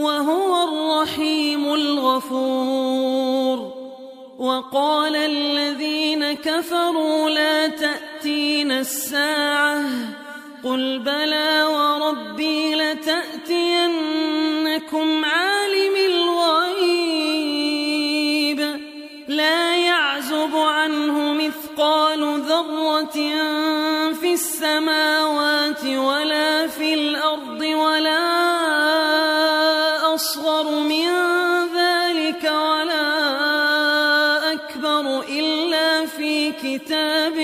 وهو الرحيم الغفور. وقال الذين كفروا لا تاتين الساعة. قل بلى وربي لتأتينكم عالم إلا في كتاب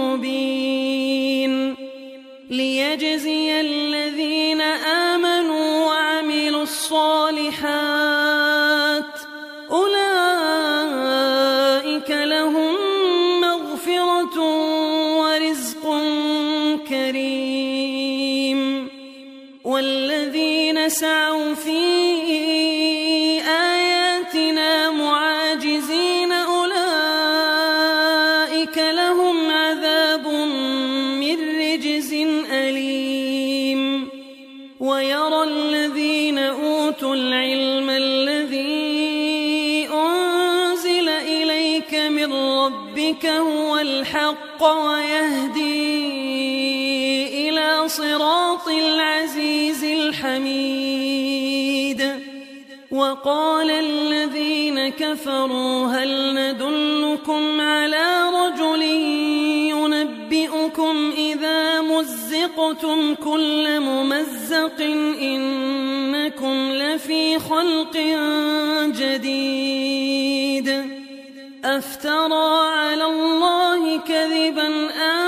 مبين ليجزي الذين أليم. ويرى الذين أوتوا العلم الذي أنزل إليك من ربك هو الحق ويهدي إلى صراط العزيز الحميد. وقال الذين كفروا هل ندلكم على رجل مزقتم كل ممزق إنكم لفي خلق جديد أفترى على الله كذبا ام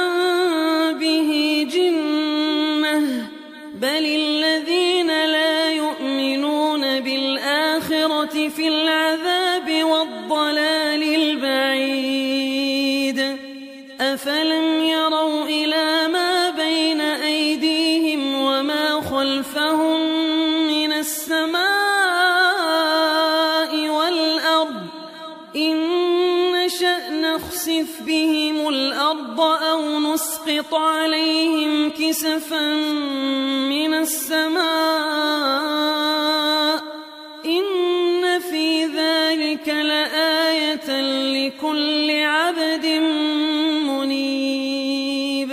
بهم الأرض أو نسقط عليهم كسفا من السماء إن في ذلك لآية لكل عبد منيب.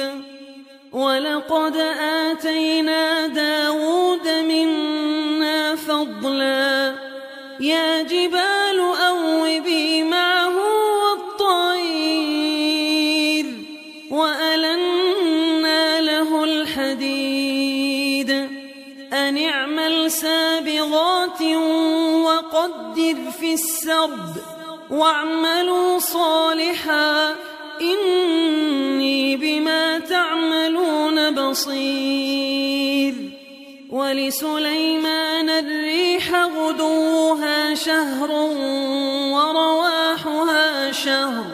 ولقد اتينا أن اعمل سابغات وقدر في السرد واعملوا صالحا إني بما تعملون بصير. ولسليمان الريح غدوها شهر ورواحها شهر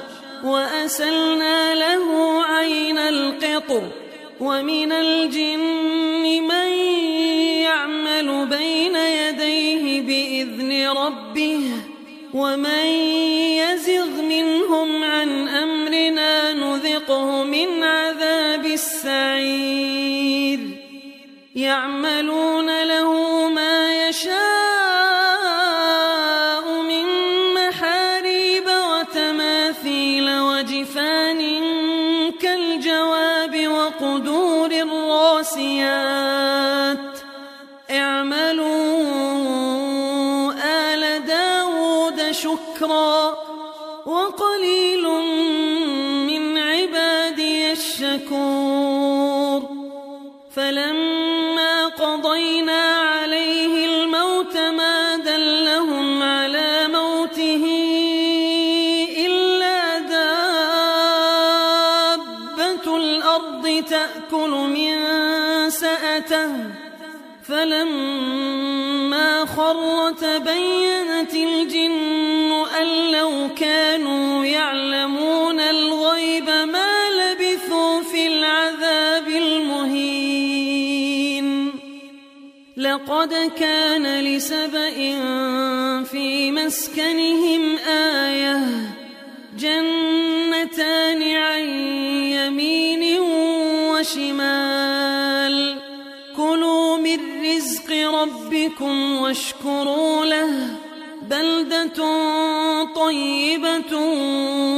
وأسلنا له عين القطر. ومن الجن من ربه ومن فلما قضينا عليه الموت ما دلهم على موته إلا دابة الأرض تأكل من سأته. فلما خر تبينت لقد كان لسبإ في مسكنهم آية جنتان عن يمين وشمال. كلوا من رزق ربكم واشكروا له بلدة طيبة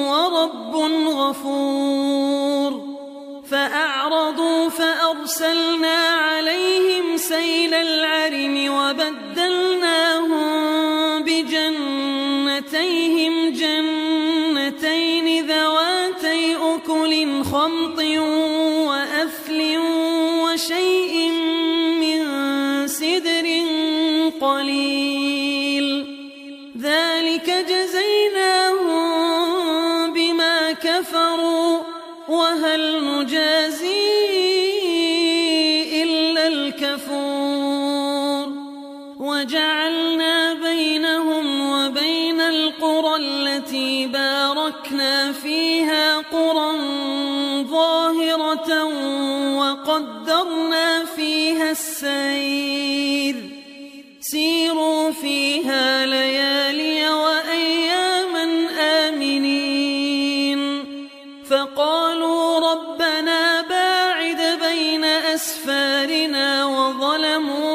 ورب غفور. فأعرضوا فأرسلنا عليهم سيل العرم وبدلناهم بجنتيهم جنتين ذواتي أكل خمط وأثل وشيء من سدر قليل. السير. سيروا فيها ليالي وأياما آمنين. فقالوا ربنا باعد بين أسفارنا وظلموا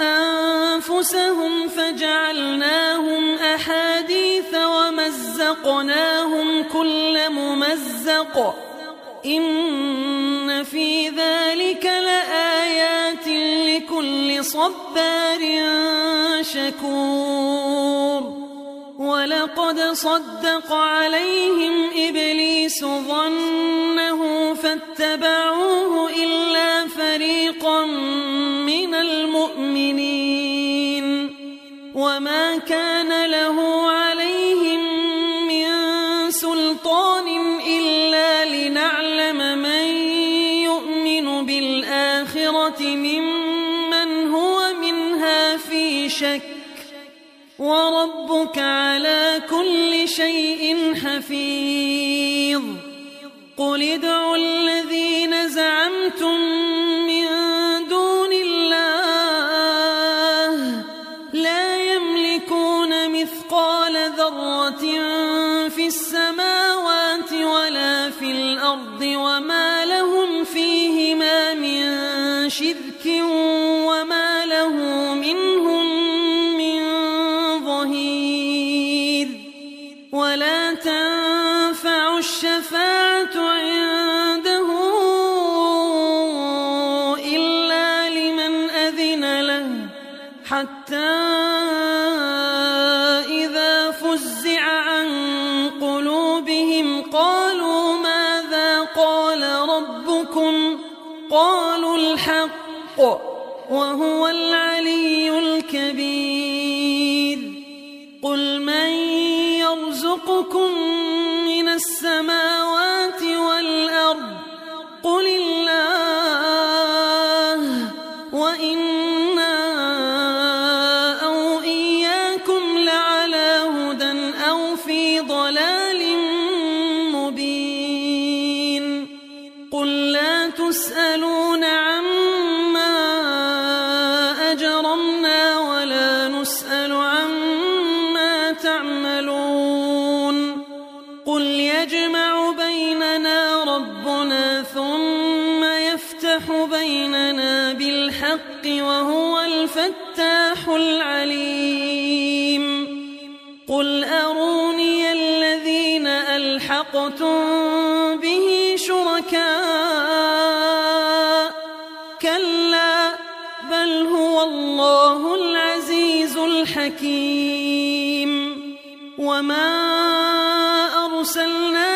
أنفسهم فجعلناهم أحاديث ومزقناهم كل ممزق. في ذلك لآيات لكل صبار شكور ولقد صدق عليهم إبليس ظنه فاتبعوه إلا فريقا وربك على كل شيء حفيظ. قل ادعوا حتى كلا بل هو الله العزيز الحكيم. وما أرسلناك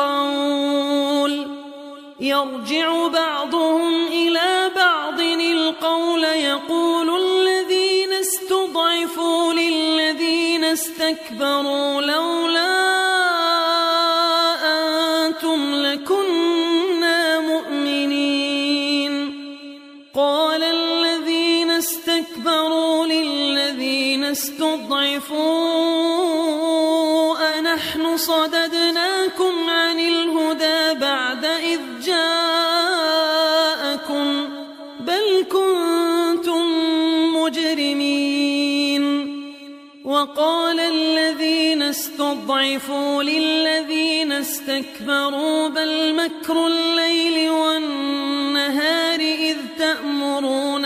القول. يرجع بعضهم إلى بعض القول يقول الذين استضعفوا للذين استكبروا لولا مجرمين وقال الذين استضعفوا للذين استكبروا بل مكر الليل والنهار إذ تأمروننا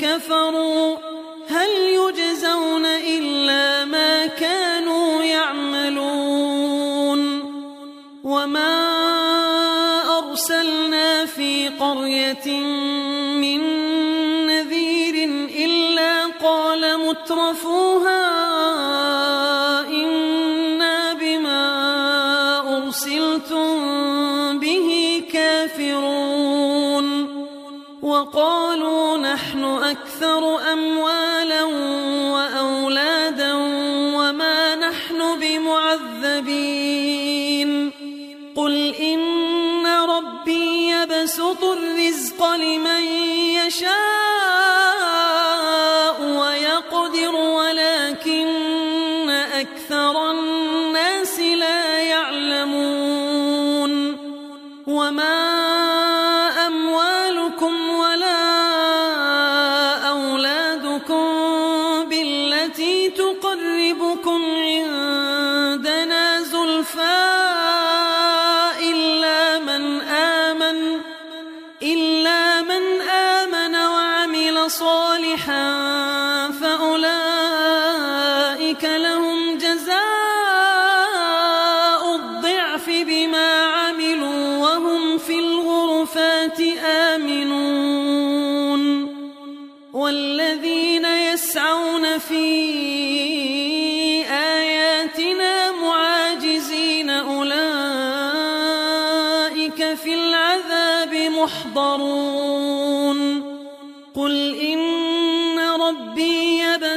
كفروا هل يجزون إلا ما كانوا يعملون وما أرسلنا في قرية من نذير إلا قال مترفوها أموالا وأولادا وما نحن بمعذبين. قل إن ربي يبسط الرزق لمن يشاء.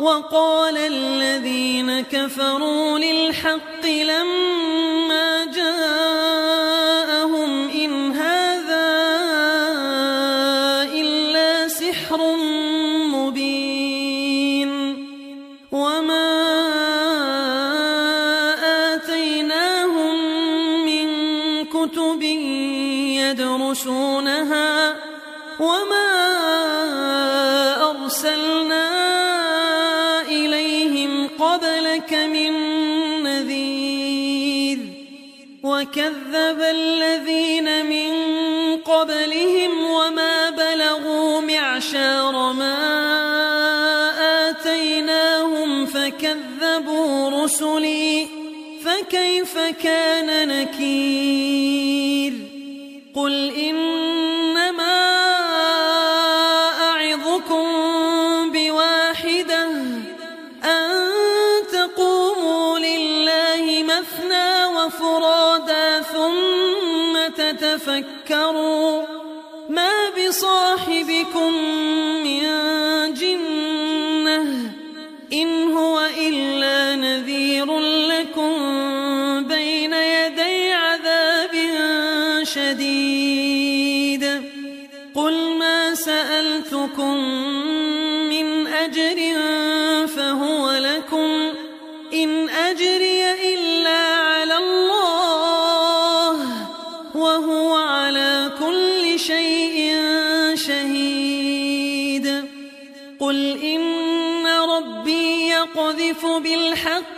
وقال الذين كفروا للحق لما جاءهم إن هذا إلا سحر مبين وما آتيناهم من كتب يدرسونها وما أرسلنا قبلك من نذير. وكذب الذين من قبلهم وما بلغوا معشار ما آتيناهم فكذبوا رسلي. فكيف كان نكير؟ ثم وهو على كل شيء شهيد. قل إن ربي يقذف بالحق